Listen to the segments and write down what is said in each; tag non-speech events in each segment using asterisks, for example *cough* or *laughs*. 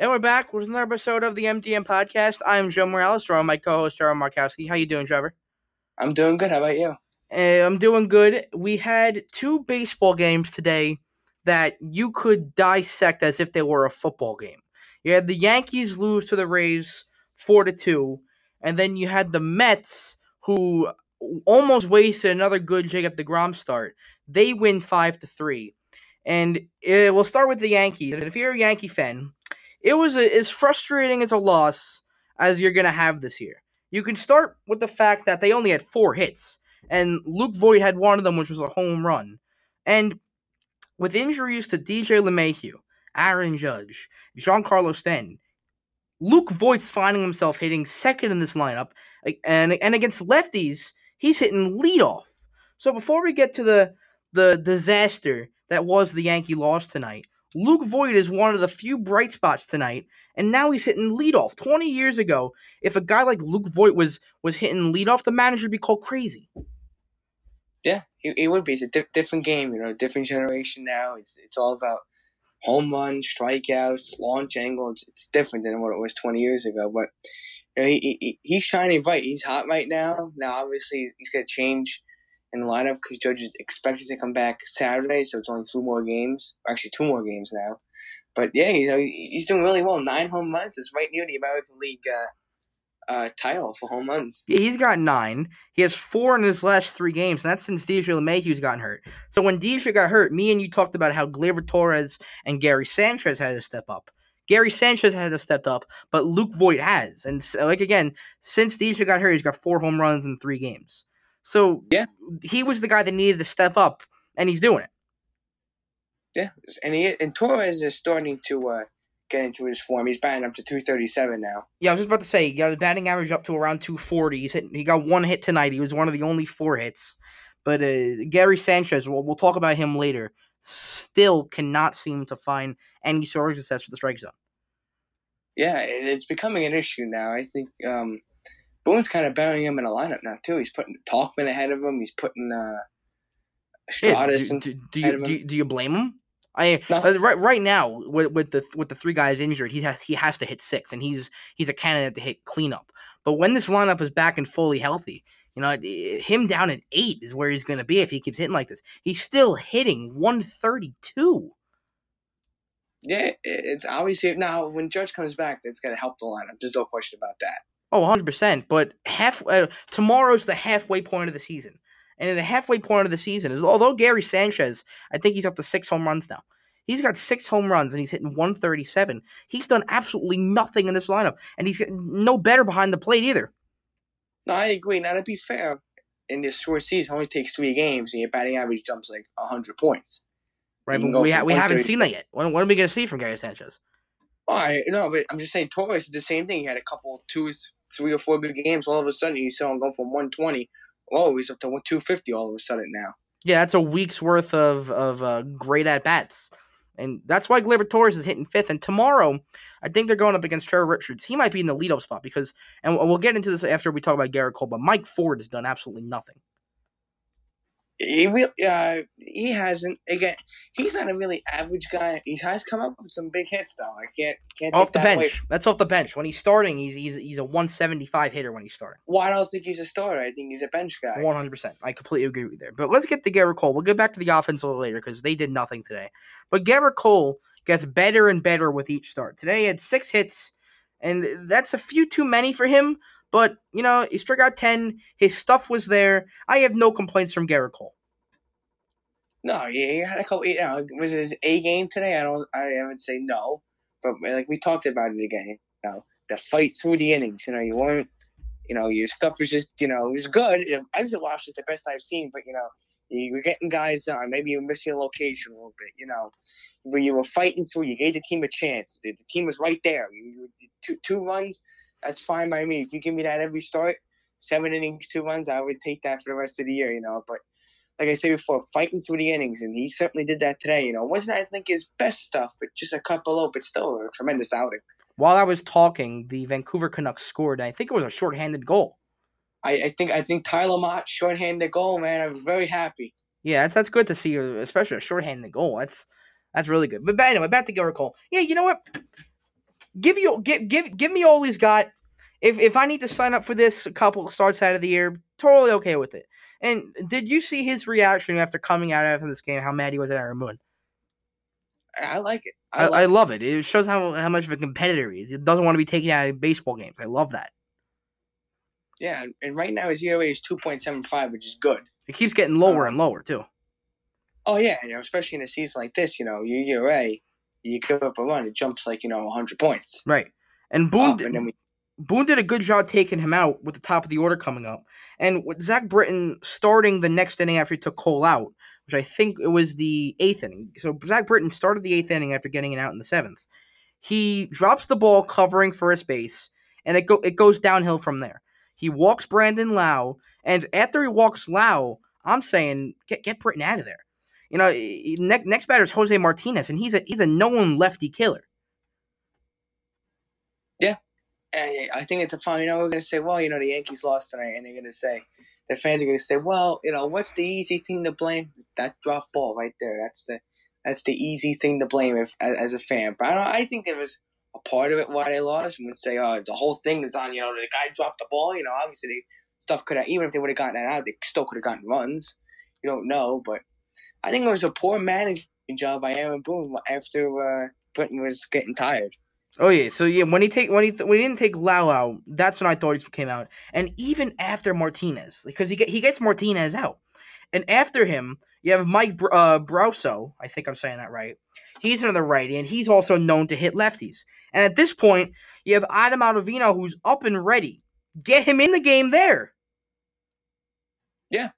And we're back with another episode of the MDM podcast. I am Joe Morales, or my co-host Trevor Markowski. How you doing, Trevor? I'm doing good. How about you? Uh, I'm doing good. We had two baseball games today that you could dissect as if they were a football game. You had the Yankees lose to the Rays four to two, and then you had the Mets who almost wasted another good Jacob Degrom start. They win five to three, and it, we'll start with the Yankees. And if you're a Yankee fan, it was a, as frustrating as a loss as you're gonna have this year. You can start with the fact that they only had four hits, and Luke Voit had one of them, which was a home run. And with injuries to DJ LeMahieu, Aaron Judge, Giancarlo Stanton, Luke Voit's finding himself hitting second in this lineup, and and against lefties, he's hitting leadoff. So before we get to the the disaster that was the Yankee loss tonight, Luke Voit is one of the few bright spots tonight, and now he's hitting leadoff. Twenty years ago, if a guy like Luke Voit was was hitting leadoff, the manager would be called crazy. Yeah, it, would be. It's a di- different game, you know, different generation now. It's it's all about home runs, strikeouts, launch angles. It's different than what it was 20 years ago. But you know, he, he he's shining bright. He's hot right now. Now, obviously, he's going to change in the lineup because Judge is expected to come back Saturday, so it's only two more games. Actually, two more games now. But yeah, he's he's doing really well. Nine home runs. It's right near the American League uh, uh, title for home runs. Yeah, he's got nine. He has four in his last three games, and that's since DJ LeMahieu's gotten hurt. So when DJ got hurt, me and you talked about how Gleyber Torres and Gary Sanchez had to step up. Gary Sanchez had to step up, but Luke Voit has. And like again, since DJ got hurt, he's got four home runs in three games. So yeah, he was the guy that needed to step up, and he's doing it. Yeah, and he and Torres is starting to uh, get into his form. He's batting up to 237 now. Yeah, I was just about to say, he got his batting average up to around 240. He's hit, he got one hit tonight. He was one of the only four hits. But uh, Gary Sanchez, we'll, we'll talk about him later, still cannot seem to find any sort of success for the strike zone. Yeah, it's becoming an issue now. I think um, Boone's kind of burying him in a lineup now, too. He's putting Tauchman ahead of him. He's putting uh, Stratus yeah, do, do, do, you, do, do you blame him? I no. right right now with, with the with the three guys injured, he has he has to hit six, and he's he's a candidate to hit cleanup. But when this lineup is back and fully healthy, you know, him down at eight is where he's going to be if he keeps hitting like this. He's still hitting one thirty two. Yeah, it's obviously now when Judge comes back, it's going to help the lineup. There's no question about that. Oh, 100%. But half uh, tomorrow's the halfway point of the season. And in the halfway point of the season is although Gary Sanchez, I think he's up to six home runs now. He's got six home runs and he's hitting 137. He's done absolutely nothing in this lineup, and he's no better behind the plate either. No, I agree. Now to be fair, in this short season, only takes three games, and your batting average jumps like hundred points. Right, but we ha- we haven't seen that yet. When, when are we going to see from Gary Sanchez? All right, no, but I'm just saying Torres did the same thing. He had a couple, two, three or four good games. All of a sudden, you saw him go from 120 oh, he's up to 250 all of a sudden now. Yeah, that's a week's worth of of uh, great at bats, and that's why Gleyber Torres is hitting fifth. And tomorrow, I think they're going up against Trevor Richards. He might be in the leadoff spot because, and we'll get into this after we talk about Gerrit Cole. But Mike Ford has done absolutely nothing. He really, uh, he hasn't. Again, he's not a really average guy. He has come up with some big hits though. I can't can't off the bench. Away. That's off the bench. When he's starting, he's he's he's a one seventy five hitter when he's starting. Well, I don't think he's a starter. I think he's a bench guy. One hundred percent. I completely agree with you there. But let's get to Gerrit Cole. We'll get back to the offense a little later because they did nothing today. But Gerrit Cole gets better and better with each start. Today he had six hits, and that's a few too many for him. But you know, he struck out ten. His stuff was there. I have no complaints from Gerrit Cole. No, yeah, he had a couple. You know, was it his A game today? I don't. I haven't say no, but like we talked about it again. You know, the fight through the innings. You know, you weren't. You know, your stuff was just. You know, it was good. Exit watch is the best I've seen, but you know, you were getting guys on. Maybe you were missing a location a little bit. You know, but you were fighting through. You gave the team a chance. The, the team was right there. You, you, two two runs. That's fine by me. If you give me that every start, seven innings, two runs, I would take that for the rest of the year. You know, but like I said before, fighting through the innings, and he certainly did that today. You know, wasn't I think his best stuff, but just a cut below, but still a tremendous outing. While I was talking, the Vancouver Canucks scored. I think it was a shorthanded goal. I, I think I think Tyler Motte shorthanded goal, man. I'm very happy. Yeah, that's that's good to see, especially a shorthanded goal. That's that's really good. But anyway, back to Gerrit Cole. Yeah, you know what? Give you give give give me all he's got. If if I need to sign up for this a couple starts out of the year, totally okay with it. And did you see his reaction after coming out after this game? How mad he was at Aaron Boone. I like it. I, I, I love it. It shows how how much of a competitor he is. He doesn't want to be taken out of baseball games. I love that. Yeah, and right now his ERA is two point seven five, which is good. It keeps getting lower um, and lower too. Oh yeah, you know, especially in a season like this, you know, your ERA, you give up a run, it jumps like you know hundred points. Right, and Boone, um, did, and we, Boone did a good job taking him out with the top of the order coming up, and with Zach Britton starting the next inning after he took Cole out, which I think it was the eighth inning. So Zach Britton started the eighth inning after getting it out in the seventh. He drops the ball covering first base, and it go it goes downhill from there. He walks Brandon Lowe, and after he walks Lowe, I'm saying get get Britton out of there. You know, next next batter is Jose Martinez, and he's a he's a known lefty killer. Yeah, I think it's a fun. You know, we're gonna say, well, you know, the Yankees lost tonight, and they're gonna say, the fans are gonna say, well, you know, what's the easy thing to blame? That drop ball right there. That's the that's the easy thing to blame if as, as a fan. But I don't. I think it was a part of it why they lost. And would say, oh, the whole thing is on. You know, the guy dropped the ball. You know, obviously stuff could have even if they would have gotten that out, they still could have gotten runs. You don't know, but I think it was a poor managing job by Aaron Boone after uh, Britton was getting tired. Oh yeah, so yeah, when he take when he th- when he didn't take Lowe out, that's when I thought he came out. And even after Martinez, because he get he gets Martinez out, and after him you have Mike Br- uh, Brosseau. I think I'm saying that right. He's another righty, and he's also known to hit lefties. And at this point, you have Adam Ottavino, who's up and ready. Get him in the game there. Yeah,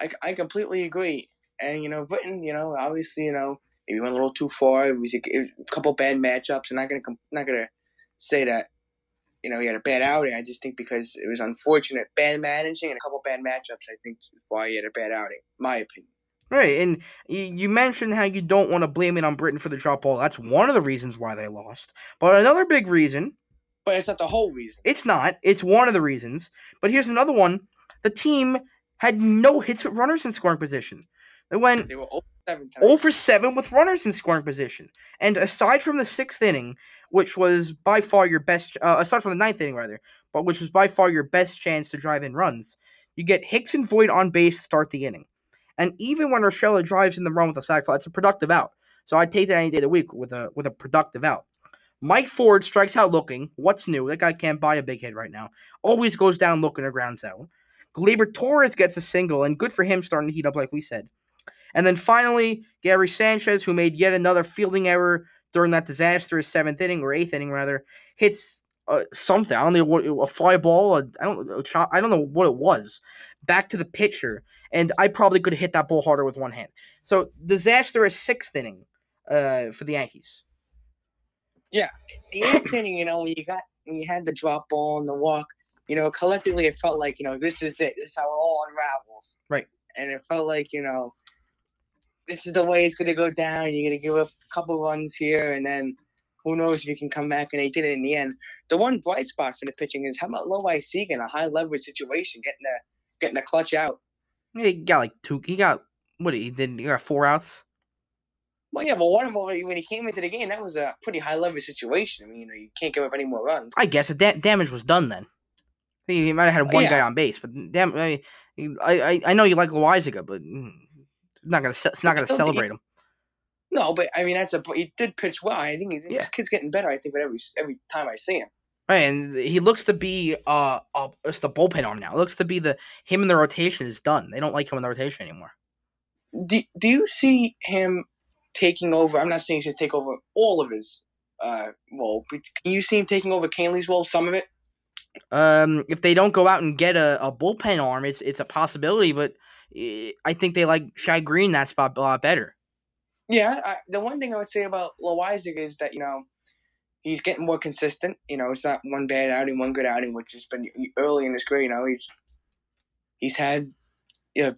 I, I completely agree. And you know, Britton, you know, obviously, you know, maybe went a little too far. It was a, a couple bad matchups. I'm not gonna not gonna say that you know he had a bad outing. I just think because it was unfortunate, bad managing and a couple bad matchups. I think is why he had a bad outing. My opinion. Right, and you mentioned how you don't want to blame it on Britton for the drop ball. That's one of the reasons why they lost. But another big reason. But it's not the whole reason. It's not. It's one of the reasons. But here's another one. The team had no hits with runners in scoring position. They went they were 0 for 7, 7 with runners in scoring position. And aside from the sixth inning, which was by far your best, uh, aside from the ninth inning, rather, but which was by far your best chance to drive in runs, you get Hicks and Voit on base to start the inning. And even when Urshela drives in the run with a sac fly, it's a productive out. So I'd take that any day of the week with a with a productive out. Mike Ford strikes out looking. What's new? That guy can't buy a big hit right now. Always goes down looking or grounds out. Gleyber Torres gets a single, and good for him starting to heat up like we said. And then finally, Gary Sanchez, who made yet another fielding error during that disastrous seventh inning or eighth inning rather, hits uh, something. I don't know what a fly ball. I don't. A chop, I don't know what it was. Back to the pitcher, and I probably could have hit that ball harder with one hand. So disastrous sixth inning uh, for the Yankees. Yeah, the eighth inning. You know, when you got when you had the drop ball and the walk, you know, collectively it felt like you know this is it. This is how it all unravels. Right. And it felt like you know this is the way it's going to go down. You're going to give up a couple runs here, and then who knows if you can come back. And they did it in the end. The one bright spot for the pitching is how about Loaisiga, a high leverage situation, getting a getting a clutch out. He got like two. He got what? He did. He got four outs. Well, yeah, but one of when he came into the game, that was a pretty high leverage situation. I mean, you know, you can't give up any more runs. I guess the da- damage was done then. He, might have had one yeah. guy on base, but damn, I, I, I know you like Loaisiga, but mm, not gonna it's not gonna celebrate him. No, but I mean that's a he did pitch well. I think yeah. this kid's getting better. I think, but every every time I see him. Right, and he looks to be uh, uh it's the bullpen arm now. It looks to be the him in the rotation is done. They don't like him in the rotation anymore. Do Do you see him taking over? I'm not saying he should take over all of his uh role, but can you see him taking over Kahnle's role? Some of it. Um, if they don't go out and get a, a bullpen arm, it's it's a possibility, but I think they like Chad Green that spot a lot better. Yeah, I, the one thing I would say about Loaisiga is that you know he's getting more consistent. You know, it's not one bad outing, one good outing, which has been early in his career. You know, he's he's had you know,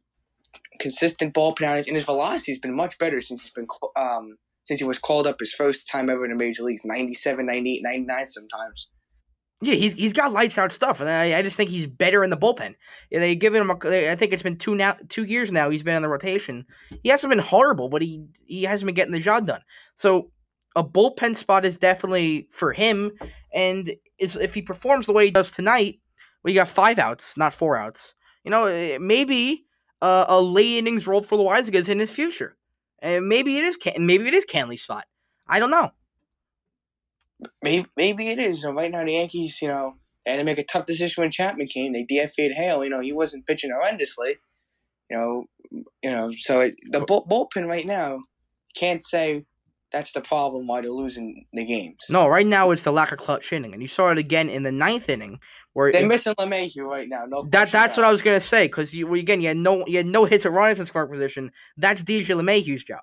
consistent ball penalties, and his velocity has been much better since he's been um, since he was called up his first time ever in the major leagues 97 98 99 sometimes yeah, he's he's got lights out stuff, and I, I just think he's better in the bullpen. Yeah, they given him. A, I think it's been two now, two years now. He's been in the rotation. He hasn't been horrible, but he he hasn't been getting the job done. So a bullpen spot is definitely for him. And is if he performs the way he does tonight, we got five outs, not four outs. You know, eh, maybe uh, a late innings role for the Loaisigas in his future, and maybe it is maybe it is Kahnle's spot. I don't know. Maybe maybe it is. So right now the Yankees, you know, had to make a tough decision when Chapman came. They DFA'd Hale. You know, he wasn't pitching horrendously. You know, you know. So it, the bull, bullpen right now can't say that's the problem why they're losing the games. No, right now it's the lack of clutch hitting, and you saw it again in the ninth inning where they're it- missing LeMahieu right now. No, that that's what I was gonna say because you again you had no you had no hits or runners in scoring position. That's DJ LeMahieu's job.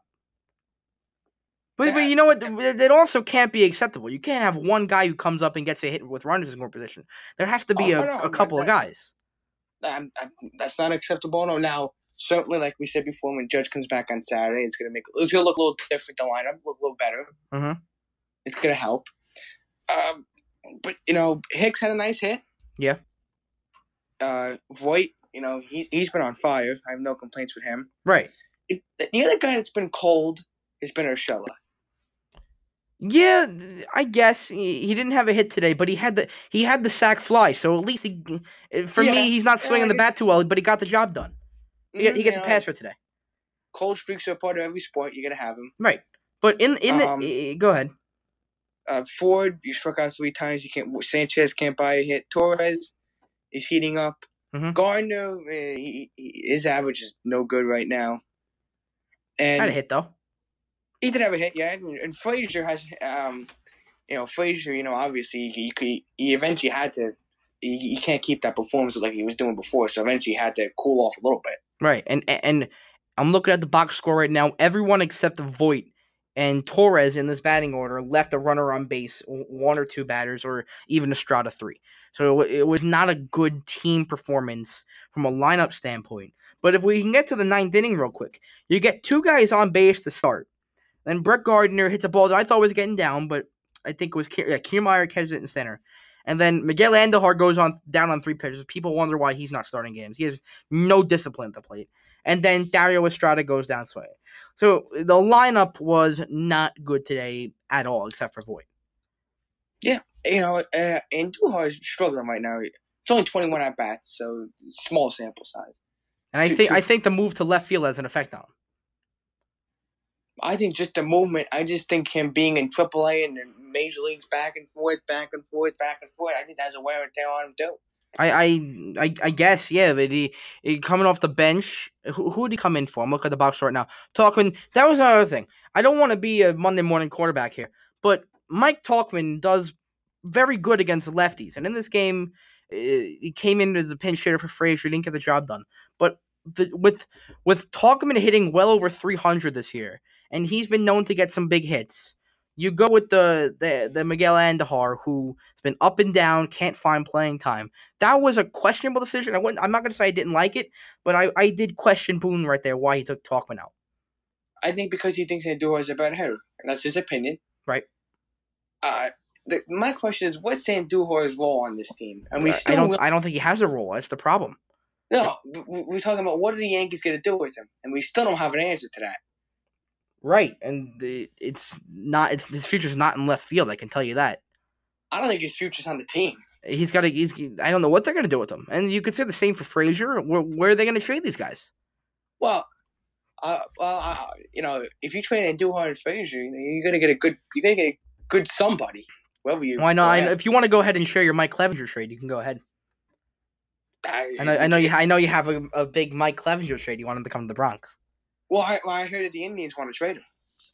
But, but you know what? It also can't be acceptable. You can't have one guy who comes up and gets a hit with runners in scoring position. There has to be Oh, a, no, a couple of guys. I'm, I'm, that's not acceptable. No, now certainly, like we said before, when Judge comes back on Saturday, it's gonna make it's gonna look a little different. The lineup look a little better. Mhm. It's gonna help. Um, but you know, Hicks had a nice hit. Yeah. Uh, Voit, you know, he he's been on fire. I have no complaints with him. Right. It- the other guy that's been cold has been Urshela. Yeah, I guess he, didn't have a hit today, but he had the he had the sack fly, so at least he. eh, For Yeah, me, he's not swinging the bat too well, but he got the job done. He, Mhm, he gets a pass for today. Cold streaks are a part of every sport. You're gonna have them. Right. But in in Um, the eh, go ahead. uh, Ford, you struck out three times. You can't. Sanchez can't buy a hit. Torres is heating up. Mhm. Gardner, eh, he, his average is no good right now. And Had a hit though. He didn't have a hit, yeah. And, and Frazier has, um, you know, Frazier. You know, obviously he he, he eventually had to. He, he can't keep that performance like he was doing before, so eventually he had to cool off a little bit. Right, and and I'm looking at the box score right now. Everyone except Voit and Torres in this batting order left a runner on base, one or two batters, or even Estrada three. So it was not a good team performance from a lineup standpoint. But if we can get to the ninth inning real quick, you get two guys on base to start. Then Brett Gardner hits a ball that I thought was getting down, but I think it was Kier- yeah, Kiermaier catches it in center. And then Miguel Andujar goes on down on three pitches. People wonder why he's not starting games. He has no discipline at the plate and then Thairo Estrada goes down swinging. So the lineup was not good today at all, except for Voit. You know, uh, Andujar is struggling right now. It's only twenty one at bats, so small sample size. And I Two- think two- I think the move to left field has an effect on him. I think just the movement. I just think him being in AAA and in major leagues back and forth, back and forth, back and forth. I think that's a wear and tear on him too. I I I, guess yeah, but he, he coming off the bench. Who who did he come in for? I'm looking at the box right now. Tauchman. That was another thing. I don't want to be a Monday morning quarterback here, but Mike Tauchman does very good against the lefties, and in this game, uh, he came in as a pinch hitter for Frazier. He Didn't get the job done, but the, with with Tauchman hitting well over 300 this year, and he's been known to get some big hits. You go with the the, the Miguel Andujar, who's been up and down, can't find playing time. That was a questionable decision. I wouldn't, I'm not going to say I didn't like it, but I, I did question Boone right there why he took Tauchman out. I think because he thinks Andújar is a better hitter, and that's his opinion. Right. Uh, the, my question is, what's Andújar's role on this team? And we I don't will- I don't think he has a role. That's the problem. no. We're talking about what are the Yankees going to do with him, and we still don't have an answer to that. Right, and it's not. It's his future's not in left field. I can tell you that. I don't think his future's on the team. He's got to. He's. I don't know what they're going to do with him. And you could say the same for Frazier. Where, where are they going to trade these guys? Well, uh, well, uh, you know, if you trade and Frazier, you know, you're going to get a good, you're going to get a good somebody. Whoever you. Why not? If you want to go ahead and share your Mike Clevinger trade, you can go ahead. I, I know. I know you. I know you have a, a big Mike Clevinger trade. You want him to come to the Bronx. Well, I, well, I heard that the Indians want to trade him.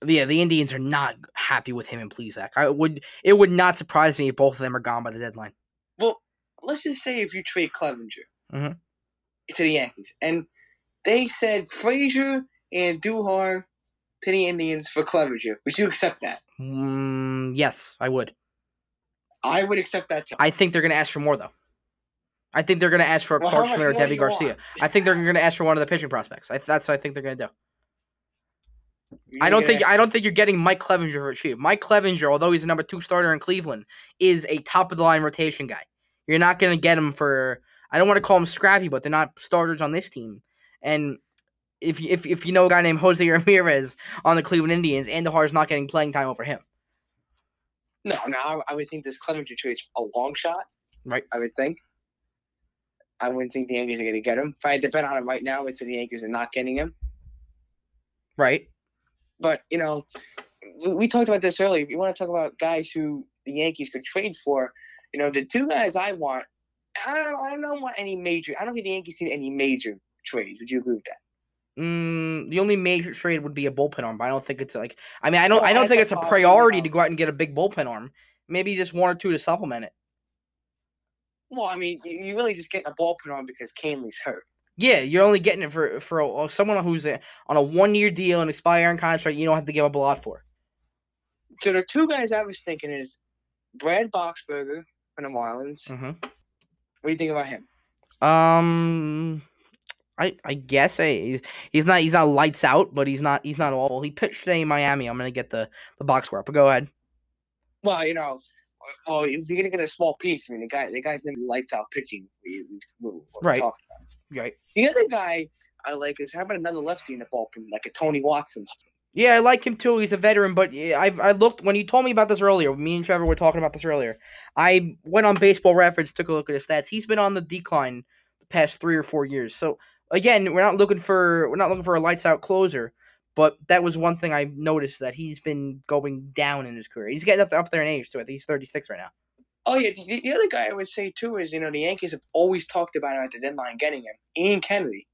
Yeah, the Indians are not happy with him and Plesac. I would. It would not surprise me if both of them are gone by the deadline. Well, let's just say if you trade Clevinger Mhm. to the Yankees, and they said Frazier and Duhar to the Indians for Clevinger, would you accept that? Mm, yes, I would. I would accept that too. I think they're going to ask for more though. I think they're going to ask for a Well, how Clark much Schmidt or Deivi Garcia. want? I think they're going to ask for one of the pitching prospects. I, that's what I think they're going to do. I don't think I don't think you're getting Mike Clevinger for cheap. Mike Clevinger, although he's a number two starter in Cleveland, is a top of the line rotation guy. You're not going to get him for. I don't want to call him scrappy, but they're not starters on this team. And if you- if if you know a guy named Jose Ramirez on the Cleveland Indians, Andujar is not getting playing time over him. No, no, I, I would think this Clevinger trade's a long shot. Right. I would think. I wouldn't think the Yankees are going to get him. If I had to bet on it right now, it's the Yankees are not getting him. Right. But you know, we, talked about this earlier. If you want to talk about guys who the Yankees could trade for, you know, the two guys I want, I don't, I don't want any major. I don't think the Yankees need any major trades. Would you agree with that? Mm, the only major trade would be a bullpen arm, but I don't think it's like. I mean, I don't. Well, I don't I think it's a priority to go out and get a big bullpen arm. Maybe just one or two to supplement it. Well, I mean, you, really just getting a bullpen arm because Kahnle's hurt. Yeah, you're only getting it for for a, someone who's a, on a one year deal and expiring contract. You don't have to give up a lot for. So the two guys I was thinking is Brad Boxberger from the Marlins. Mm-hmm. What do you think about him? Um, I I guess eh, he's he's not he's not lights out, but he's not he's not awful. He pitched today in Miami. I'm gonna get the the box score. But go ahead. Well, you know, well, if you're gonna get a small piece, I mean, the guy, the guy's never lights out pitching. We, we Right. Right. The other guy I like is having another lefty in the bullpen, like a Tony Watson. Yeah, I like him too. He's a veteran, but I've I looked when you told me about this earlier. Me and Trevor were talking about this earlier. I went on Baseball Reference, took a look at his stats. He's been on the decline the past three or four years. So again, we're not looking for we're not looking for a lights out closer. But that was one thing I noticed that he's been going down in his career. He's getting up up there in age too. I think he's thirty six right now. Oh yeah, the, the other guy I would say too is you know the Yankees have always talked about him at the deadline getting him, Ian Kennedy.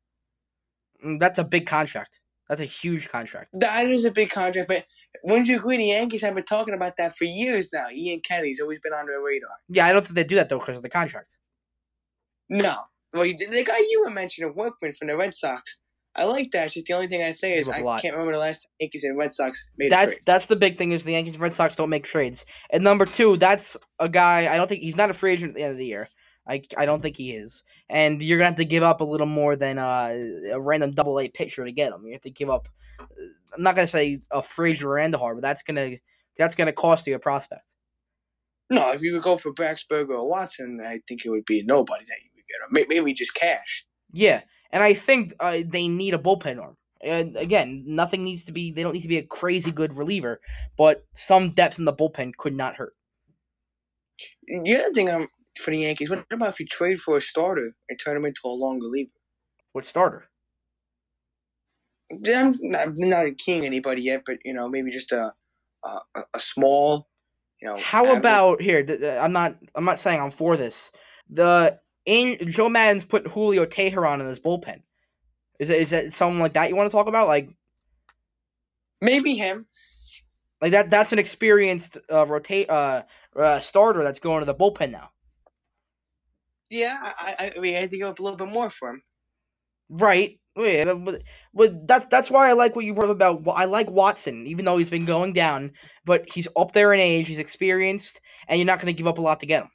Mm, That's a big contract. That's a huge contract. That is a big contract, but wouldn't you agree the Yankees have been talking about that for years now? Ian Kennedy's always been on their radar. Yeah, I don't think they do that though because of the contract. No, well, the guy you were mentioning, Workman from the Red Sox. I like that. It's just the only thing I say is I can't remember the last Yankees and Red Sox made a That's trade. that's the big thing is the Yankees and Red Sox don't make trades. And number two, that's a guy I don't think he's not a free agent at the end of the year. I, I don't think he is. And you're gonna have to give up a little more than uh, a random double A pitcher to get him. You have to give up. uh, I'm not gonna say a Frazier or Andujar, but that's gonna that's gonna cost you a prospect. No, if you would go for Boxberger or Watson, I think it would be nobody that you would get. Maybe just cash. Yeah, and I think uh, they need a bullpen arm. And again, nothing needs to be. They don't need to be a crazy good reliever, but some depth in the bullpen could not hurt. The other thing I'm for the Yankees, what about if you trade for a starter and turn him into a long reliever? What starter? I'm not, I'm not keying anybody yet, but you know, maybe just a a, a- small, you know. How average- about here? th- th- I'm not. I'm not saying I'm for this. The in Joe Maddon's put Julio Teheran in his bullpen. Is it is that someone like that you want to talk about? Like maybe him? like that? That's an experienced uh, rotate uh, uh starter that's going to the bullpen now. Yeah, I, I, I mean, I had to give up a little bit more for him. Right. Yeah, but- but, but that's that's why I like what you brought up about. I like Watson, even though he's been going down, but he's up there in age. He's experienced, and you're not going to give up a lot to get him.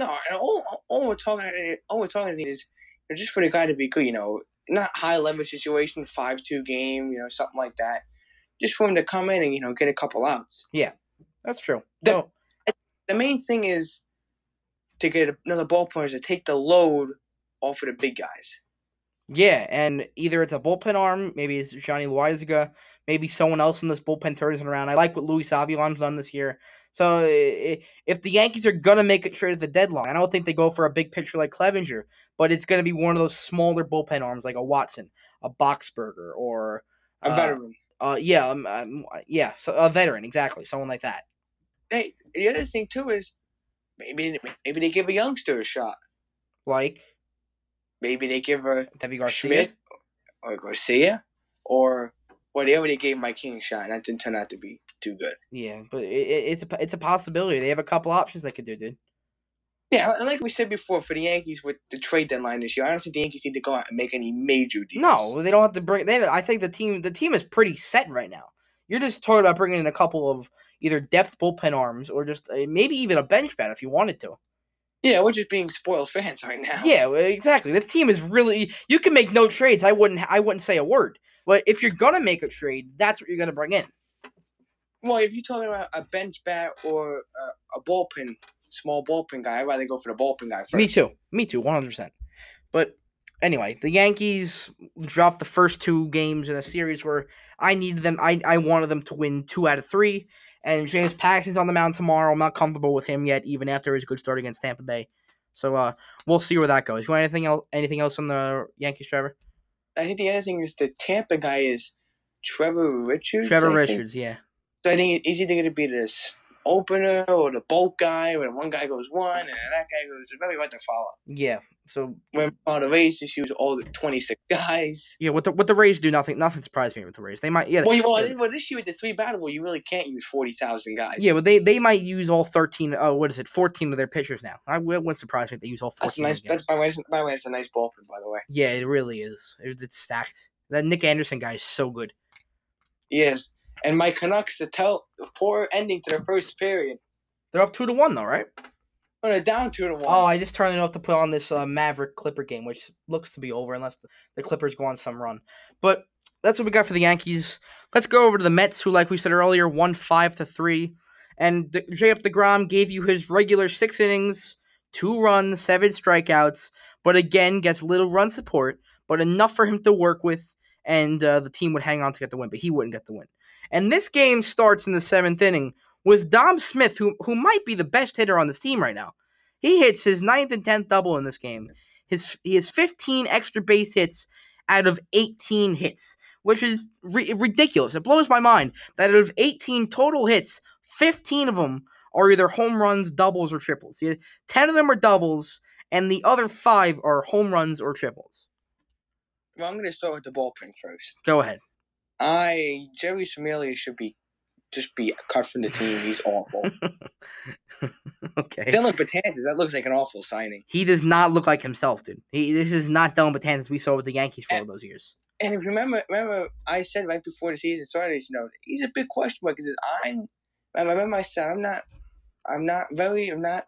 No, and all, all- we're talking all we're talking is you know, just for the guy to be good. You know, not high level situation, five two game, you know, something like that. Just for him to come in and you know get a couple outs. Yeah, that's true. The- So, The main thing is to get another ballplayer is to take the load off of the big guys. Yeah, and either it's a bullpen arm, maybe it's Johnny Loaisiga, maybe someone else in this bullpen turns it around. I like what Luis Avilan's done this year. So i- if the Yankees are gonna make a trade at the deadline, I don't think they go for a big pitcher like Clevinger, but it's gonna be one of those smaller bullpen arms like a Watson, a Boxberger, or A uh, veteran. Uh, yeah, um, um, yeah, so a veteran exactly, someone like that. Hey, the other thing too is maybe maybe they give a youngster a shot. Like Maybe they give a Deivi Garcia. Schmidt or Garcia or whatever they gave Mike King shot, and that didn't turn out to be too good. Yeah, but it, it's a it's a possibility. They have a couple options they could do, dude. Yeah, and like we said before, for the Yankees with the trade deadline this year, I don't think the Yankees need to go out and make any major deals. No, they don't have to bring. They, I think the team the team is pretty set right now. You're just talking about bringing in a couple of either depth bullpen arms or just uh, maybe even a bench bat if you wanted to. Yeah, we're just being spoiled fans *laughs* right now. Yeah, exactly. This team is really. You can make no trades. I wouldn't. I wouldn't say a word. But if you're gonna make a trade, that's what you're gonna bring in. Well, if you're talking about a bench bat or a, a bullpen, small bullpen guy, I'd rather go for the bullpen guy first. Me too. Me too. One hundred percent. But anyway, the Yankees dropped the first two games in a series where I needed them. I I wanted them to win two out of three, And James Paxton's on the mound tomorrow. I'm not comfortable with him yet, even after his good start against Tampa Bay. So uh, we'll see where that goes. You want anything else? Anything else on the Yankees, Trevor? I think the other thing is the Tampa guy is Trevor Richards. Trevor I think. Richards, yeah. So I think he's either going to be this opener or the bulk guy, where one guy goes one and that guy goes. Maybe what to follow. Yeah. So When on the Rays, just use all the twenty six guys. yeah, what the what the Rays do, nothing nothing surprised me with the Rays. They might yeah. Well, you, well, well, this year with the three battle, you really can't use forty thousand guys. Yeah, but they, they might use all thirteen. Oh, what is it? Fourteen of their pitchers now. I wouldn't surprise me if they use all that's fourteen. nice. That's by the way, by the way, it's a nice ballpark, by the way. Yeah, it really is. It- It's stacked. That Nick Anderson guy is so good. Yes, and my Canucks to tell the poor ending to their first period. They're up two to one though, right? When they're down two to one. Oh, I just turned it off to put on this uh, Maverick Clipper game, which looks to be over unless the, the Clippers go on some run. But that's what we got for the Yankees. Let's go over to the Mets, who, like we said earlier, won five to three. And D- J. Up Degrom gave you his regular six innings, two runs, seven strikeouts, but again gets little run support, but enough for him to work with, and uh, the team would hang on to get the win, but he wouldn't get the win. And this game starts in the seventh inning with Dom Smith, who who might be the best hitter on this team right now. He hits his ninth and tenth double in this game. His he has 15 extra base hits out of 18 hits, which is ri- ridiculous. It blows my mind that out of 18 total hits, 15 of them are either home runs, doubles, or triples. Yeah, 10 of them are doubles, and the other five are home runs or triples. Well, I'm going to start with the bullpen first. Go ahead. I Jeurys Familia should be just be cut from the team. He's awful. *laughs* okay. Dellin Betances, that looks like an awful signing. He does not look like himself, dude. He, this is not Dellin Betances we saw with the Yankees for all those years. And if you remember, remember I said right before the season started, you know, he's a big question mark because I'm. I remember I said I'm not. I'm not very. I'm not.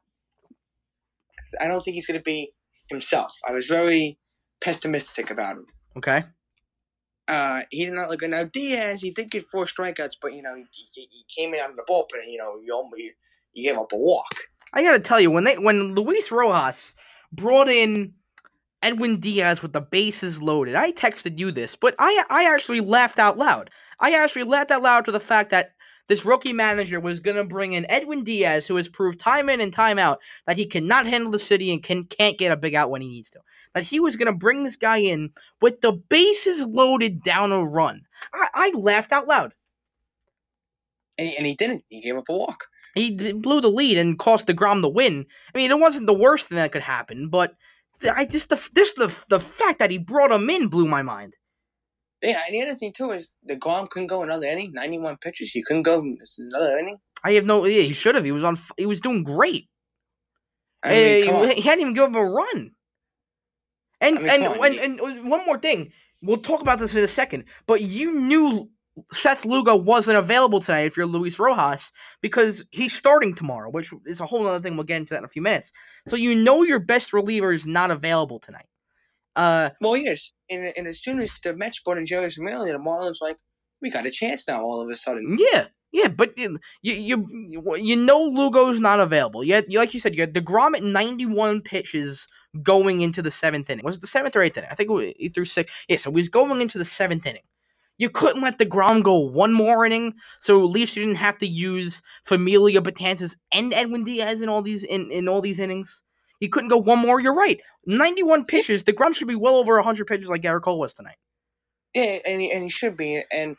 I don't think he's going to be himself. I was very pessimistic about him. Okay. Uh, he did not look good. Now Diaz, he did get four strikeouts, but you know he, he, he came in out of the bullpen. And, you know, you only you, gave up a walk. I gotta tell you, when they when Luis Rojas brought in Edwin Diaz with the bases loaded, I texted you this, but I I actually laughed out loud. I actually laughed out loud to the fact that this rookie manager was gonna bring in Edwin Diaz, who has proved time in and time out that he cannot handle the city and can can't get a big out when he needs to. That he was gonna bring this guy in with the bases loaded down a run. I, I laughed out loud. And he, and he didn't. He gave up a walk. He d- blew the lead and cost Degrom the win. I mean, it wasn't the worst thing that could happen, but I just the f- just the the fact that he brought him in blew my mind. Yeah, and the other thing too is the Grom couldn't go another inning. Ninety-one pitches. He couldn't go this another inning. I have no. Yeah, he should have. He was on. f- He was doing great. I mean, come he hadn't even given him a run. And I mean, and, on, and, and one more thing, we'll talk about this in a second. But you knew Seth Lugo wasn't available tonight if you're Luis Rojas because he's starting tomorrow, which is a whole other thing. We'll get into that in a few minutes. So you know your best reliever is not available tonight. Uh, Well, yes, and, and as soon as the Mets brought in Jeurys Familia, the Marlins like, we got a chance now. All of a sudden, Yeah, yeah, but you you you, know Lugo's not available. You, had, you like you said, you had Degrom at ninety one pitches going into the seventh inning. Was it the seventh or eighth inning? I think it was, he threw six. Yeah, so he was going into the seventh inning. You couldn't let Degrom go one more inning, so at least you didn't have to use Familia, Betances, and Edwin Diaz in all these in, in all these innings. You couldn't go one more. You're right. Ninety one pitches. Degrom should be well over hundred pitches like Gerrit Cole was tonight. yeah, and he, and he should be. And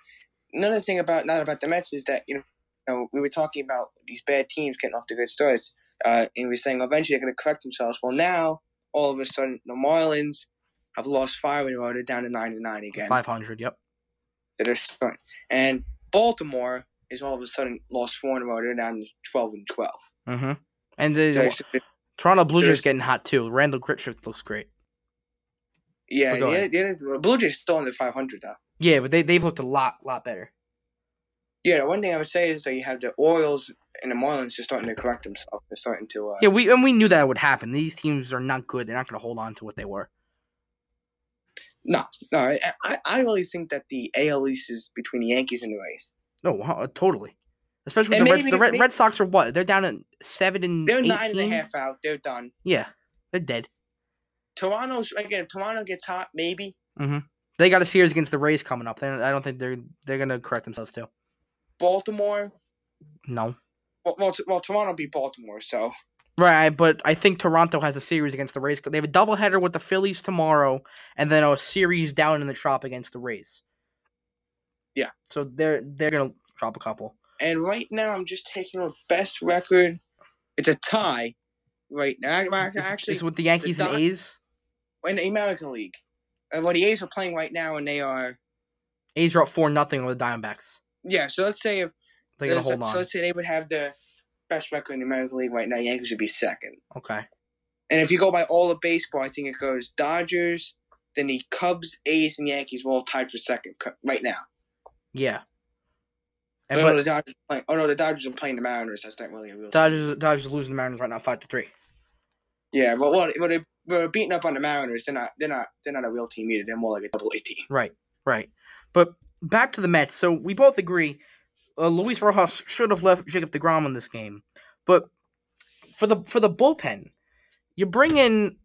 another thing about not about the Mets is that you know, you know we were talking about these bad teams getting off to good starts, uh, and we are saying eventually they're going to correct themselves. Well, now all of a sudden the Marlins have lost five in a row. They're down to nine and nine again. Five hundred. Yep. that are starting. And Baltimore is all of a sudden lost four in a row. They're down to twelve and twelve. Mm-hmm. And the, So Toronto Blue Jays getting hot too. Randal Grichuk looks great. yeah, But go the, ahead. the, other- the Blue Jays still under five hundred though. Yeah, but they they've looked a lot lot better. Yeah, the one thing I would say is that you have the Orioles and the Marlins just starting to correct themselves. They're starting to. Uh, Yeah, we and we knew that would happen. These teams are not good. They're not going to hold on to what they were. No, no, I, I, I really think that the AL East is between the Yankees and the Rays. No, huh, totally. Especially the Reds. The Red, maybe- Red Sox are what? They're down at seven and They're 18? nine and a half out. They're done. Yeah, they're dead. Toronto's again. If Toronto gets hot, maybe. They got a series against the Rays coming up. They, I don't think they're they're going to correct themselves too. Baltimore, No. Well, well, t- well Toronto beat Baltimore, so Right, but I think Toronto has a series against the Rays. They have a doubleheader with the Phillies tomorrow, and then a series down in the Trop against the Rays. Yeah. So they're they're gonna drop a couple. and right now I'm just taking our best record. It's a tie right now. Ac- ac- It's, Actually, it's with the Yankees and A's. in the American League. And well, the A's are playing right now, and they are A's are up four nothing with the Diamondbacks. yeah. So let's say if They're gonna hold so on. let's say they would have the best record in the American League right now. Yankees would be second. Okay. And if you go by all of baseball, I think it goes Dodgers, then the Cubs, A's, and Yankees were all tied for second right now. Yeah. Oh And no, but the Dodgers are playing. Oh no, the Dodgers are playing the Mariners. That's not really a real. Dodgers Dodgers are losing the Mariners right now five to three. Yeah, but well, but they were beating up on the Mariners. They're not. They're not. They're not a real team either. They're more like a double A team. Right. Right. But back to the Mets. So we both agree uh, Luis Rojas should have left Jacob DeGrom in this game. But for the for the bullpen, you bring in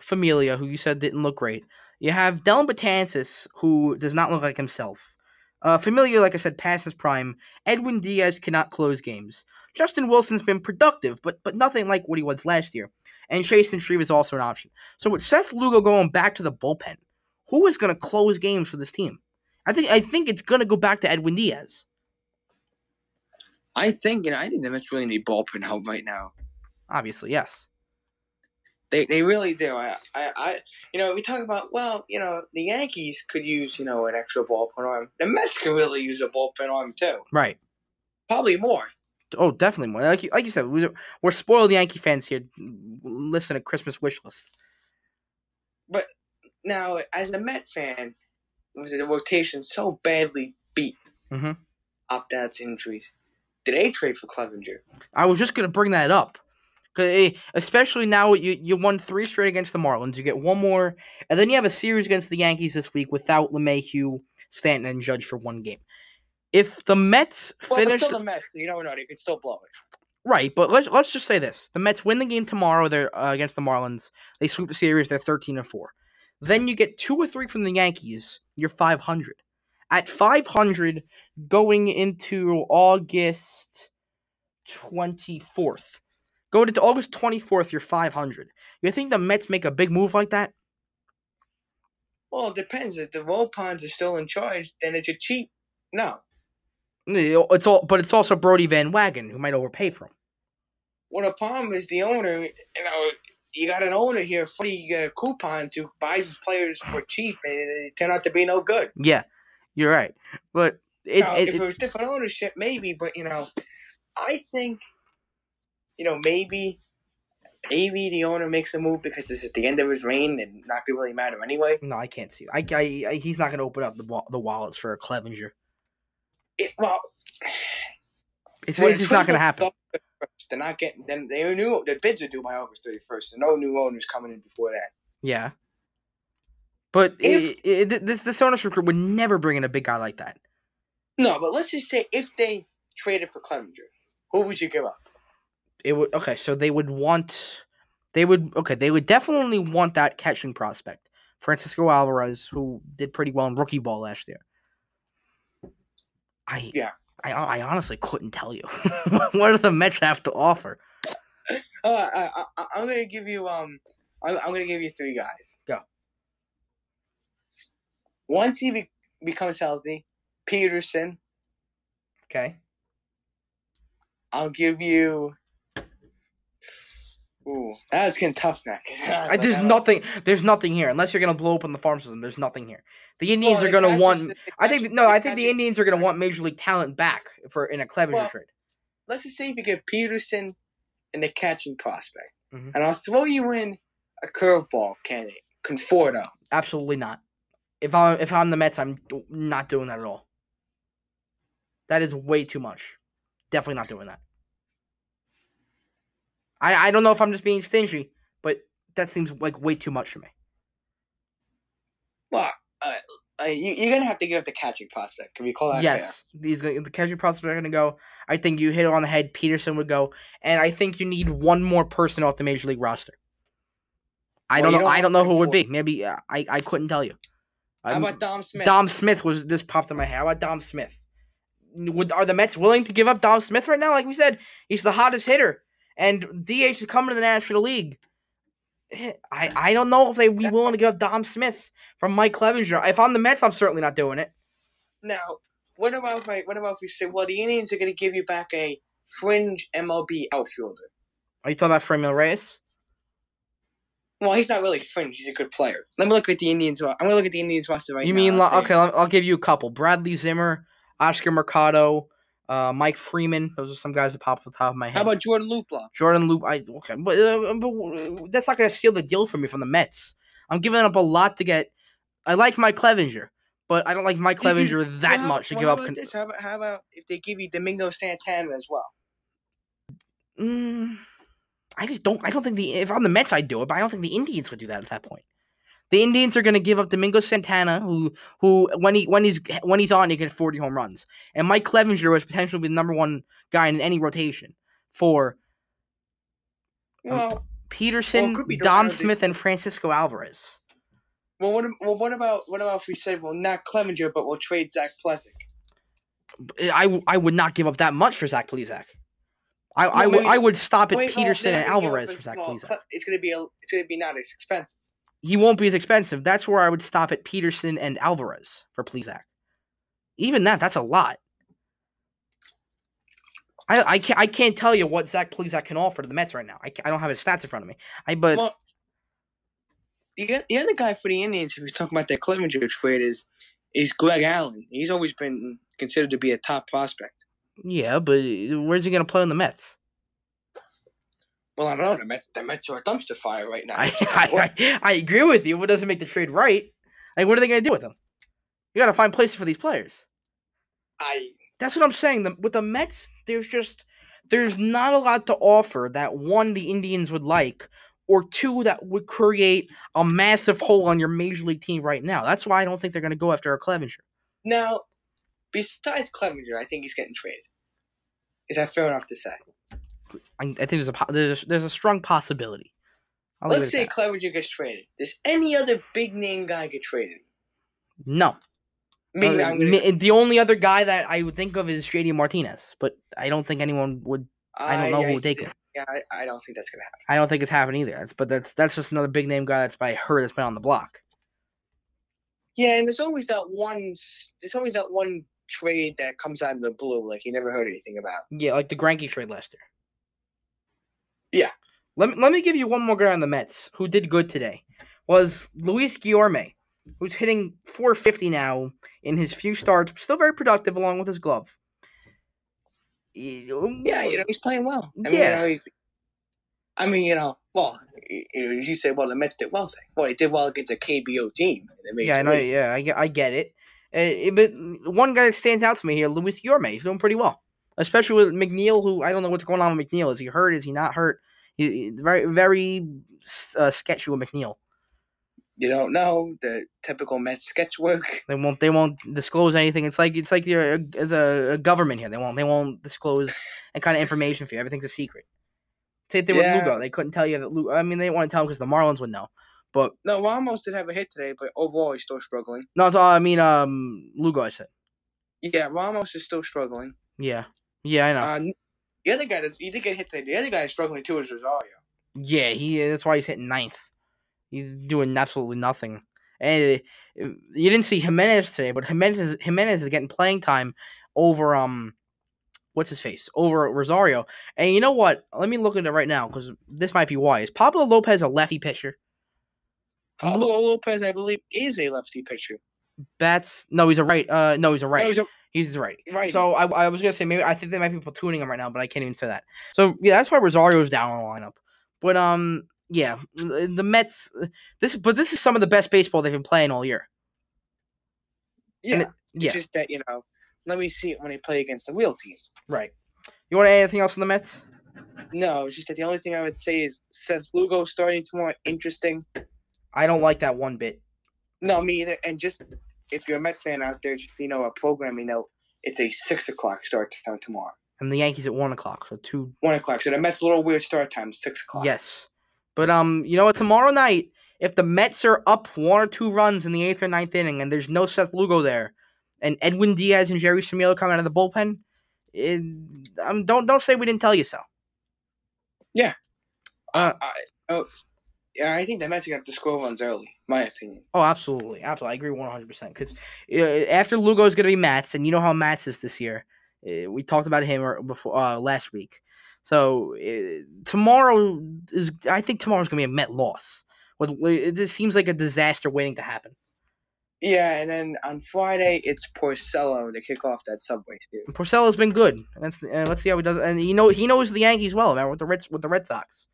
Familia, who you said didn't look great. You have Dellin Betances, who does not look like himself. Uh, Familia, like I said, past his prime. Edwin Diaz cannot close games. Justin Wilson's been productive, but but nothing like what he was last year. And Chasen Shreve is also an option. So with Seth Lugo going back to the bullpen, who is going to close games for this team? I think I think it's going to go back to Edwin Diaz. I think, you know, I think the Mets really need bullpen help right now. Obviously, yes. They they really do. I, I, I you know, we talk about well, you know, the Yankees could use you know an extra bullpen arm. The Mets could really use a bullpen arm too. Right. Probably more. Oh, definitely more. Like you, like you said, we're, we're spoiled Yankee fans here. Listen to Christmas wish list. But now, as a Met fan, the rotation so badly beat, Mhm. opt outs, injuries? Did they trade for Clevinger? I was just gonna bring that up, especially now you you won three straight against the Marlins. You get one more, and then you have a series against the Yankees this week without LeMahieu, Stanton, and Judge for one game. If the Mets Well, finish still the Mets, so you don't know. They could still blow it. right, but let's let's just say this: the Mets win the game tomorrow. They're uh, against the Marlins. They sweep the series. They're thirteen and four. Then you get two or three from the Yankees. You're five hundred. At five hundred, going into August twenty fourth. Go to August twenty fourth. You're five hundred. You think the Mets make a big move like that? Well, it depends. If the Ropons are still in charge, then it's a cheap. No. It's all, but it's also Brodie Van Wagenen who might overpay for him. Well, the problem is the owner. You know, you got an owner here, Freddie uh, Coupons, who buys his players for cheap, and they turn out to be no good. Yeah, you're right. But it, Now, it, if it was different ownership, maybe. But you know, I think, you know, maybe, maybe the owner makes a move because it's at the end of his reign and not gonna really matter anyway. No, I can't see. I, I, I he's not going to open up the the wallets for a Clevinger. It, well, It's, when it's just not going to happen. They're not getting them. They knew the bids are due by August thirty first, and no new owners coming in before that. Yeah, but If- i i this this ownership group would never bring in a big guy like that. No, but let's just say if they traded for Clevinger, who would you give up? It would okay. So they would want, they would okay. They would definitely want that catching prospect, Francisco Alvarez, who did pretty well in rookie ball last year. I Yeah. I, I honestly couldn't tell you *laughs* what do the Mets have to offer. Uh, I, I, I'm gonna give you um, I'm, I'm gonna give you three guys. Go. Once he be, becomes healthy, Peterson. Okay. I'll give you. Ooh, that's getting tough now. 'cause I was like, there's nothing. There's nothing here unless you're gonna blow open the farm system. There's nothing here. The Indians Well, are gonna want. I think no. I think the Indians are gonna want major league talent back for in a Clevinger Well, trade. Let's just say if you get Peterson and the catching prospect, Mhm. and I'll throw you in a curveball candidate, Conforto. Absolutely not. If I'm if I'm the Mets, I'm not doing that at all. That is way too much. Definitely not doing that. I I don't know if I'm just being stingy, but that seems like way too much for me. Well, uh, uh, you, you're gonna have to give up the catching prospect. Can we call that yes, these the catching prospect are going to go. I think you hit it on the head. Peterson would go, and I think you need one more person off the major league roster. I Well, don't know. don't I don't know who it would be. Maybe uh, I I couldn't tell you. How about Dom Smith? Dom Smith was this popped in my head. How about Dom Smith? would are the Mets willing to give up Dom Smith right now? Like we said, he's the hottest hitter, and DH is coming to the National League. Eh, I, I don't know if they'd be willing to give up Dom Smith from Mike Clevinger. If I'm the Mets, I'm certainly not doing it. Now, what about if I, what about if we say, well, the Indians are going to give you back a fringe MLB outfielder? Are you talking about Franmil Reyes? Well, he's not really fringe. He's a good player. Let me look at the Indians. I'm going to look at the Indians roster right you now. mean I'll okay? I'll give you a couple: Bradley Zimmer, Oscar Mercado, uh, Mike Freeman. Those are some guys that pop off the top of my head. How about Jordan Luplow? Jordan Loop? I okay, but, uh, but that's not going to steal the deal from me from the Mets. I'm giving up a lot to get. I like Mike Clevinger, but I don't like Mike Did you- that well, much to well, give how up. About Con- this? How about how about if they give you Domingo Santana as well? Mm, I just don't. I don't think the if I'm the Mets, I'd do it, but I don't think the Indians would do that at that point. The Indians are going to give up Domingo Santana, who who when he when he's when he's on, he gets 40 home runs, and Mike Clevinger was potentially the number one guy in any rotation for Um, Peterson, could be the Dom Smith, and Francisco Alvarez. well, what, well, what about what about if we say, well, not Clevinger, but we'll trade Zach Plesac? I I would not give up that much for Zach Plesac. I I No, maybe- I would stop at Wait, Peterson and Alvarez for Zach well, Plesac. It's gonna be a, it's gonna be not as expensive. He won't be as expensive. That's where I would stop at Peterson and Alvarez for Plesac. Even that, that's a lot. I, I can't I can't tell you what Zach Plesac can offer to the Mets right now. I, I don't have his stats in front of me. I but Well, the, the other guy for the Indians, if we're talking about that Clevinger trade, is is Greg Allen. He's always been considered to be a top prospect. yeah, but where's he gonna play in the Mets? Well, I don't know. The Mets, the Mets are a dumpster fire right now. I, *laughs* I, I, I agree with you, but it doesn't make the trade right. Like, what are they gonna do with him? You gotta find places for these players. I That's what I'm saying. The, with the Mets, there's just there's not a lot to offer that one the Indians would like, or two that would create a massive hole on your major league team right now. That's why I don't think they're gonna go after a Clevinger. now besides Clevinger, I think he's getting traded. Is that fair enough to say? I, I think there's a there's a, there's a strong possibility. I'll Let's say. Clevinger gets traded. Does any other big name guy get traded? no. Maybe Uh, gonna, the only other guy that I would think of is JD Martinez, but I don't think anyone would. I don't know who would take him. Yeah, I, I don't think that's gonna happen. I don't think it's happening either. That's, but that's that's just another big name guy that's by her that's been on the block. Yeah, and there's always that one. There's always that one trade that comes out of the blue, like you never heard anything about. Yeah, like the Greinke trade last year. Yeah. Let me let me give you one more guy on the Mets who did good today. Was Luis Guillorme, who's hitting 450 now in his few starts, still very productive along with his glove. Yeah, you know he's playing well. I mean, Yeah. you know, I mean, you know, well, you, you say, well, the Mets did well. Well, they did well against a KBO team. in the Major Yeah, I know. Yeah, I, get- I get it. Uh, it- But one guy that stands out to me here, Luis Guillorme, he's doing pretty well, especially with McNeil. Who I don't know what's going on with McNeil. Is he hurt? Is he not hurt? He, very very uh, sketchy with McNeil. You don't know the typical Mets sketch work. They won't. They won't disclose anything. It's like it's like you're as a, a government here. They won't. They won't disclose any kind of information for you. Everything's a secret. Same thing Yeah. with Lugo. They couldn't tell you that. Lugo, I mean, they didn't want to tell him because the Marlins would know. But No, Ramos did have a hit today, but overall he's still struggling. no, it's all. I mean, um, Lugo. I said. Yeah, Ramos is still struggling. Yeah. Yeah, I know. Uh, the other guy, that he did get hit today. The other guy is struggling too is Rosario. Yeah, he. That's why he's hitting ninth. He's doing absolutely nothing. And uh, you didn't see Giménez today, but Giménez Giménez is getting playing time over um, what's his face over Rosario. And you know what? Let me look at it right now because this might be why. Is Pablo Lopez a lefty pitcher? Pablo Lopez, I believe, is a lefty pitcher. Bats? No, he's a right. Uh, no, he's a right. No, he's a He's right. righty. So I, I was gonna say maybe I think they might be platooning him right now, but I can't even say that. So yeah, that's why Rosario's down on the lineup. But um, yeah, the Mets. This, but this is some of the best baseball they've been playing all year. yeah, it- yeah, just that you know. Let me see it when they play against the real team. right. You want to add anything else on the Mets? No, it's just that the only thing I would say is Seth Lugo starting tomorrow. Interesting. I don't like that one bit. No, me either. And just if you're a Met fan out there, just you know, a programming note. It's a six o'clock start time tomorrow. And the Yankees at one o'clock, so two. One o'clock. So the Mets a little weird start time. Six o'clock. Yes, but um, you know what? Tomorrow night, if the Mets are up one or two runs in the eighth or ninth inning, and there's no Seth Lugo there, and Edwin Diaz and Jeurys Familia coming out of the bullpen. It, um, don't don't say we didn't tell you so. Yeah. Uh, I, oh, yeah, I think the Mets are gonna have to score runs early. My opinion. Oh, absolutely, absolutely. I agree one hundred percent. Because uh, after Lugo is going to be Matz, and you know how Matz is this year. Uh, we talked about him before uh, last week. So uh, tomorrow is, I think tomorrow's going to be a Met loss. With it just seems like a disaster waiting to happen. Yeah, and then on Friday it's Porcello to kick off that Subway series. Porcello's been good. Let's uh, let's see how he does. And he know he knows the Yankees well, man. With the Red with the Red Sox.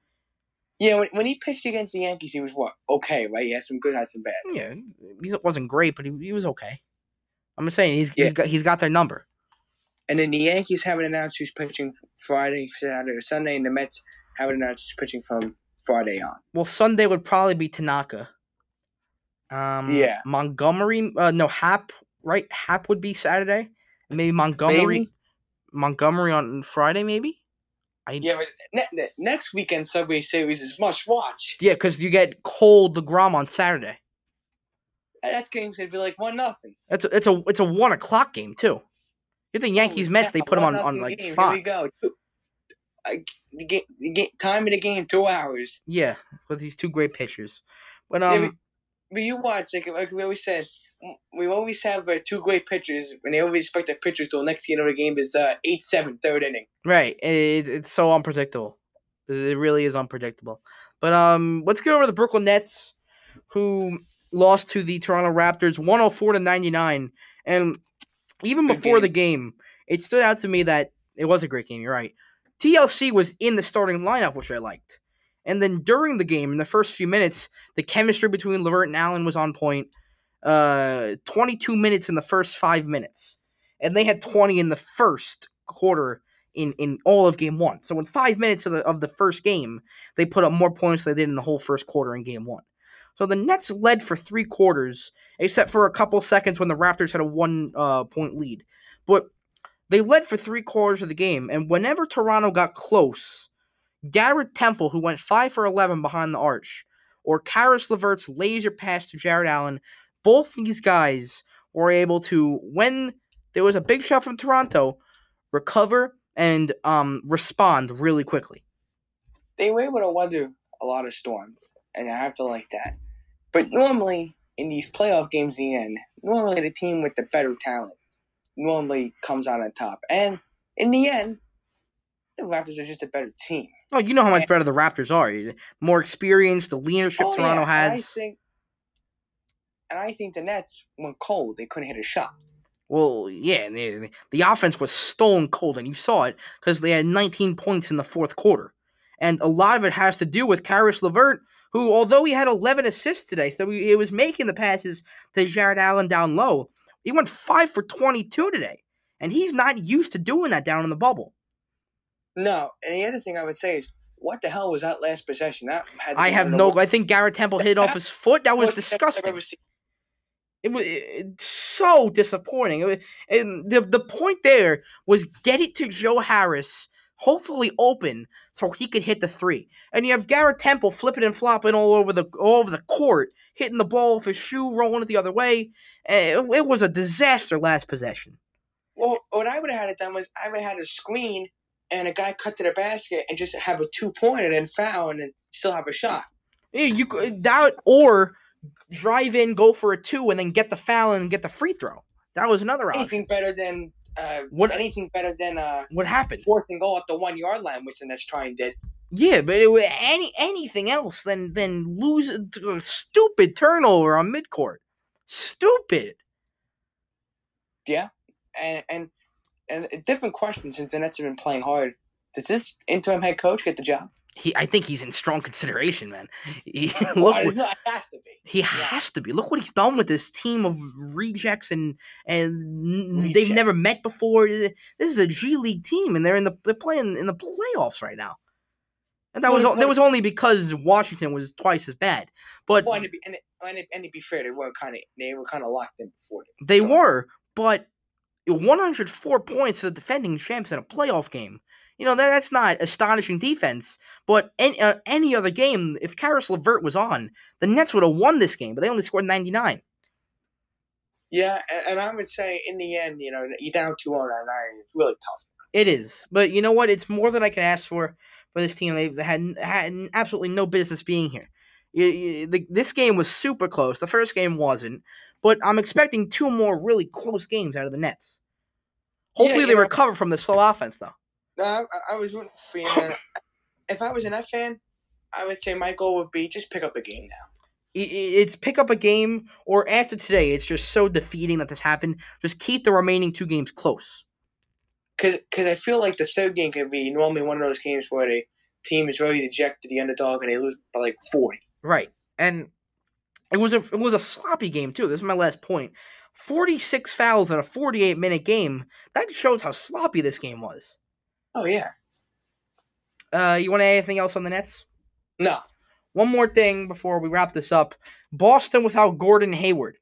Yeah, when, when he pitched against the Yankees, he was what? Okay, right? He had some good, had some bad. Yeah, he wasn't great, but he, he was okay. I'm just saying he's Yeah. he's got he's got their number. And then the Yankees haven't announced who's pitching Friday, Saturday, or Sunday, and the Mets haven't announced who's pitching from Friday on. Well, Sunday would probably be Tanaka. Um, Yeah. Montgomery. Uh, no, Hap. Right, Hap would be Saturday, and maybe Montgomery. Maybe. Montgomery on Friday, maybe. I Yeah, but ne- ne- next weekend Subway Series is must watch. yeah, because you get Cole Degrom on Saturday. That game's gonna be like one nothing. It's a, it's a it's a one o'clock game too. You think Yankees Mets? They put them on on like Fox. Here we go. Uh, the game, the game, time of the game, two hours. Yeah, with these two great pitchers. But Yeah, um, but- But you watch, like, like we always said, we always have uh, two great pitchers, and they always expect their pitchers till next you know the game is uh, 8-7, third inning. Right. It, it's so unpredictable. It really is unpredictable. But um, let's go over the Brooklyn Nets, who lost to the Toronto Raptors 104 to 99. And even Good before the game, it stood out to me that it was a great game. You're right. TLC was in the starting lineup, which I liked. And then during the game, in the first few minutes, the chemistry between Levert and Allen was on point. Uh, 22 minutes in the first five minutes. And they had 20 in the first quarter in, in all of game one. So in five minutes of the, of the first game, they put up more points than they did in the whole first quarter in game one. So the Nets led for three quarters, except for a couple seconds when the Raptors had a one uh, point lead. But they led for three quarters of the game, and whenever Toronto got close, Garrett Temple, who went 5 for 11 behind the arch, or Caris Levert's laser pass to Jarrett Allen, both these guys were able to, when there was a big shot from Toronto, recover and um, respond really quickly. They were able to weather a lot of storms, and I have to like that. But normally, in these playoff games, in the end, normally the team with the better talent normally comes out on top. And in the end, the Raptors are just a better team. Oh, you know how much better the Raptors are. The More experienced, the leadership Oh, Toronto yeah, and I has. think, and I think the Nets went cold. They couldn't hit a shot. Well, yeah, the, the offense was stone cold, and you saw it because they had 19 points in the fourth quarter. And a lot of it has to do with Caris Levert, who, although he had 11 assists today, so he, was making the passes to Jarrett Allen down low, he went 5 for 22 today. And he's not used to doing that down in the bubble. No, and the other thing I would say is, what the hell was that last possession? That had I have no. I think Garrett Temple hit off his foot. That was disgusting. It was so disappointing. It And the the point there was get it to Joe Harris, hopefully open, so he could hit the three. And you have Garrett Temple flipping and flopping all over the all over the court, hitting the ball with his shoe, rolling it the other way. Eh, It, it was a disaster last possession. Well, what I would have had it done was I would have had a screen and a guy cut to the basket and just have a two pointer and foul and still have a shot. You could- that or drive in, go for a two, and then get the foul and get the free throw. That was another option. Anything better than uh, What- Anything better than uh, What happened? fourth and goal at the one yard line, which the Nets trying did. Yeah, but it was any anything else than than lose a stupid turnover on midcourt. Stupid. Yeah, and and and a different question since the Nets have been playing hard. Does this interim head coach get the job? He, I think he's in strong consideration, man. He, *laughs* look, what- *laughs* it has to be. he has to be. Look what he's done with this team of rejects and and n- they've never met before. This is a G League team, and they're in the they're playing in the playoffs right now. And that Well, was well- that was only because Washington was twice as bad. But Well, and, to be, and, and, and to be fair, they were kind of they were kind of locked in before. They So- were, but 104 points to the defending champs in a playoff game. You know, that, that's not astonishing defense. But any, uh, any other game, if Caris LeVert was on, the Nets would have won this game, but they only scored 99. Yeah, and, and I would say in the end, you know, you down two on that night. It's really tough. It is, but you know what? It's more than I can ask for for this team. They've had had absolutely no business being here. You, you, the, this game was super close. The first game wasn't, but I'm expecting two more really close games out of the Nets. Hopefully, Yeah, they know- recover from the slow offense, though. No, I, I was you. man. if I was an F fan, I would say my goal would be just pick up a game now. It's pick up a game, or after today, it's just so defeating that this happened. Just keep the remaining two games close. Because cause I feel like the third game could be normally one of those games where the team is really dejected, the underdog, and they lose by like 40. Right, and it was a it was a sloppy game too. This is my last point. Forty six fouls in a forty eight minute game. That shows how sloppy this game was. Oh, yeah. Uh, you want to add anything else on the Nets? No. One more thing before we wrap this up. Boston without Gordon Hayward.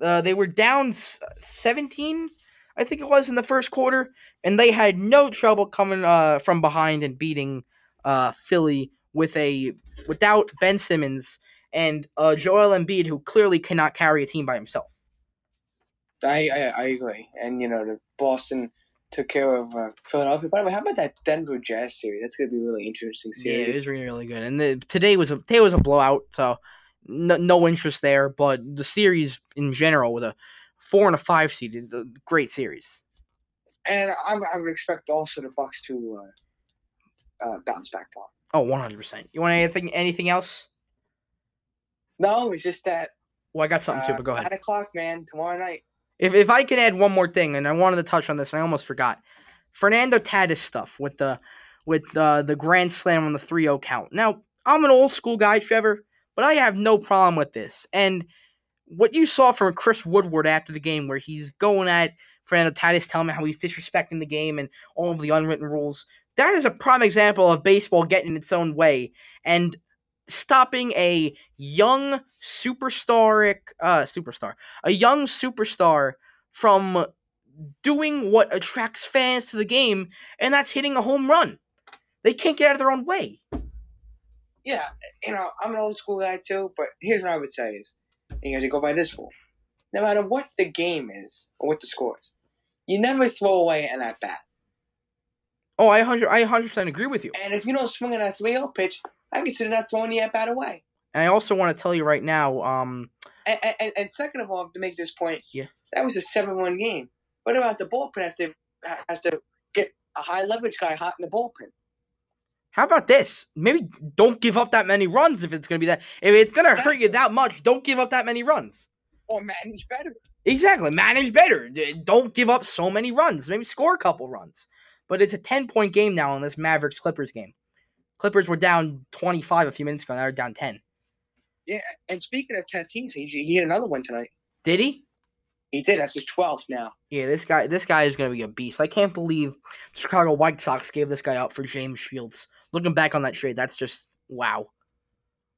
Uh, they were down 17, I think it was, in the first quarter, and they had no trouble coming uh, from behind and beating uh, Philly with a without Ben Simmons and uh, Joel Embiid, who clearly cannot carry a team by himself. I, I I agree. And, you know, the Boston took care of uh, Philadelphia. By the way, how about that Denver Jazz series? That's going to be a really interesting series. Yeah, it was really, really good. And the, today was a today was a blowout, so no, no interest there. But the series in general, with a four and a five seed, a great series. And I, I would expect also the Bucks to uh, uh, bounce back on. Oh, 100%. You want anything anything else? No, it's just that. Well, I got something too, uh, but go ahead. Nine o'clock, man. Tomorrow night. If, if I can add one more thing, and I wanted to touch on this, and I almost forgot. Fernando Tatis stuff with the with uh, the grand slam on the 3-0 count. Now, I'm an old school guy, Trevor, but I have no problem with this. And what you saw from Chris Woodward after the game, where he's going at Fernando Tatis, telling him how he's disrespecting the game and all of the unwritten rules, that is a prime example of baseball getting in its own way and stopping a young superstaric uh superstar a young superstar from doing what attracts fans to the game and that's hitting a home run they can't get out of their own way Yeah, you know, I'm an old school guy too, but here's what I would say is, you guys go by this rule. No matter what the game is or what the score is, you never throw away an at bat. oh i 100 i 100% agree with you And if you don't swing at that 3 0 pitch, I consider that throwing the at bat away. and i also want to tell you right now um And, and, and second of all, to make this point, Yeah. that was a 7 1 game. What about the bullpen has to, has to get a high leverage guy hot in the bullpen? how about this maybe don't give up that many runs if it's gonna be that if it's gonna hurt you that much don't give up that many runs Or manage better. Exactly. Manage better. Don't give up so many runs. Maybe score a couple runs. But it's a 10 point game now in this Mavericks Clippers game. Clippers were down 25 a few minutes ago. Now they're down 10. Yeah, And speaking of Tatis, he, he hit another one tonight. Did he? He did. That's his 12th now. Yeah, this guy this guy is going to be a beast. I can't believe the Chicago White Sox gave this guy up for James Shields. Looking back on that trade, that's just wow.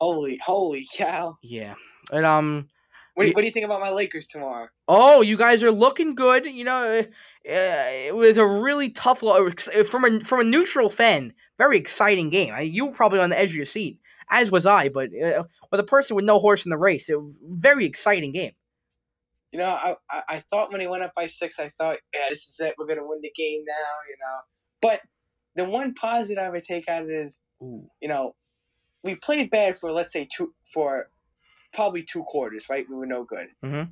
Holy, holy cow. Yeah. And um What, do- Ye- what do you think about my Lakers tomorrow? Oh, you guys are looking good. You know, uh, it was a really tough lo- ex- from a from a neutral fan. Very exciting game. I, you were probably on the edge of your seat, as was I. But uh, with a person with no horse in the race, it was very exciting game. You know, I, I I thought when he went up by six, I thought, yeah, this is it. We're gonna win the game now. You know, but the one positive I would take out of it is, Ooh. you know, we played bad for let's say two for probably two quarters, right? We were no good, Mhm.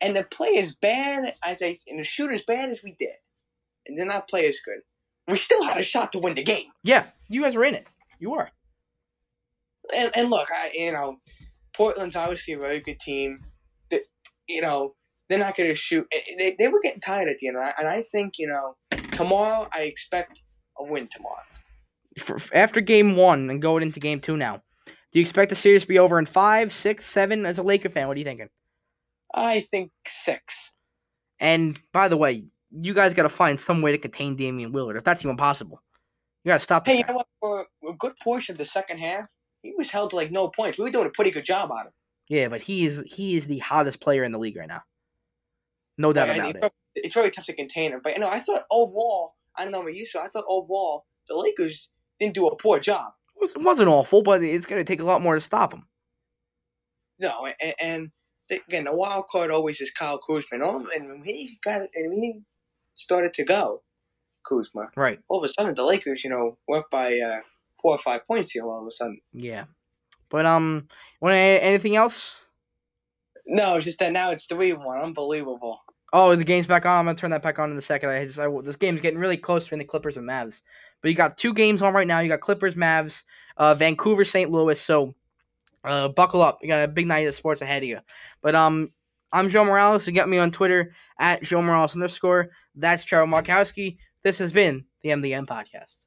and the play as bad as I and the shoot as bad as we did, and then not play as good. We still had a shot to win the game. Yeah, you guys were in it. You were. And, and look, I you know, Portland's obviously a very good team. That you know they're not going to shoot. eh, They, they were getting tired at the end, and I, and I think you know tomorrow I expect a win tomorrow. For, after game one and going into game two now, do you expect the series to be over in five, six, seven? As a Laker fan, what are you thinking? I think six. And by the way, you guys got to find some way to contain Damian Lillard, if that's even possible. You got to stop Hey, you know what? For a good portion of the second half, he was held to like no points. We were doing a pretty good job on him. Yeah, but he is he is the hottest player in the league right now. No doubt And about it's, it. it's very tough to contain him. But you know, I thought overall, I don't know what you, so I thought overall the Lakers didn't do a poor job. It was- it wasn't awful, but it's going to take a lot more to stop him. No, and, and again, the wild card always is Kyle Kuzma. And when he got and he started to go, Kuzma, Right. all of a sudden the Lakers, you know, went by uh, four or five points here all of a sudden. Yeah. But um, want anything else? No, it's just that now it's three one. Unbelievable. Oh, the game's back on. I'm gonna turn that back on in a second. I just, I, this game's getting really close between the Clippers and Mavs. But you got two games on right now. You got Clippers, Mavs, uh, Vancouver, St. Louis. So, uh, buckle up. You got a big night of sports ahead of you. But um, I'm Joe Morales. You get me on Twitter at Joe Morales underscore. That's Trevor Markowski. This has been the MDM podcast.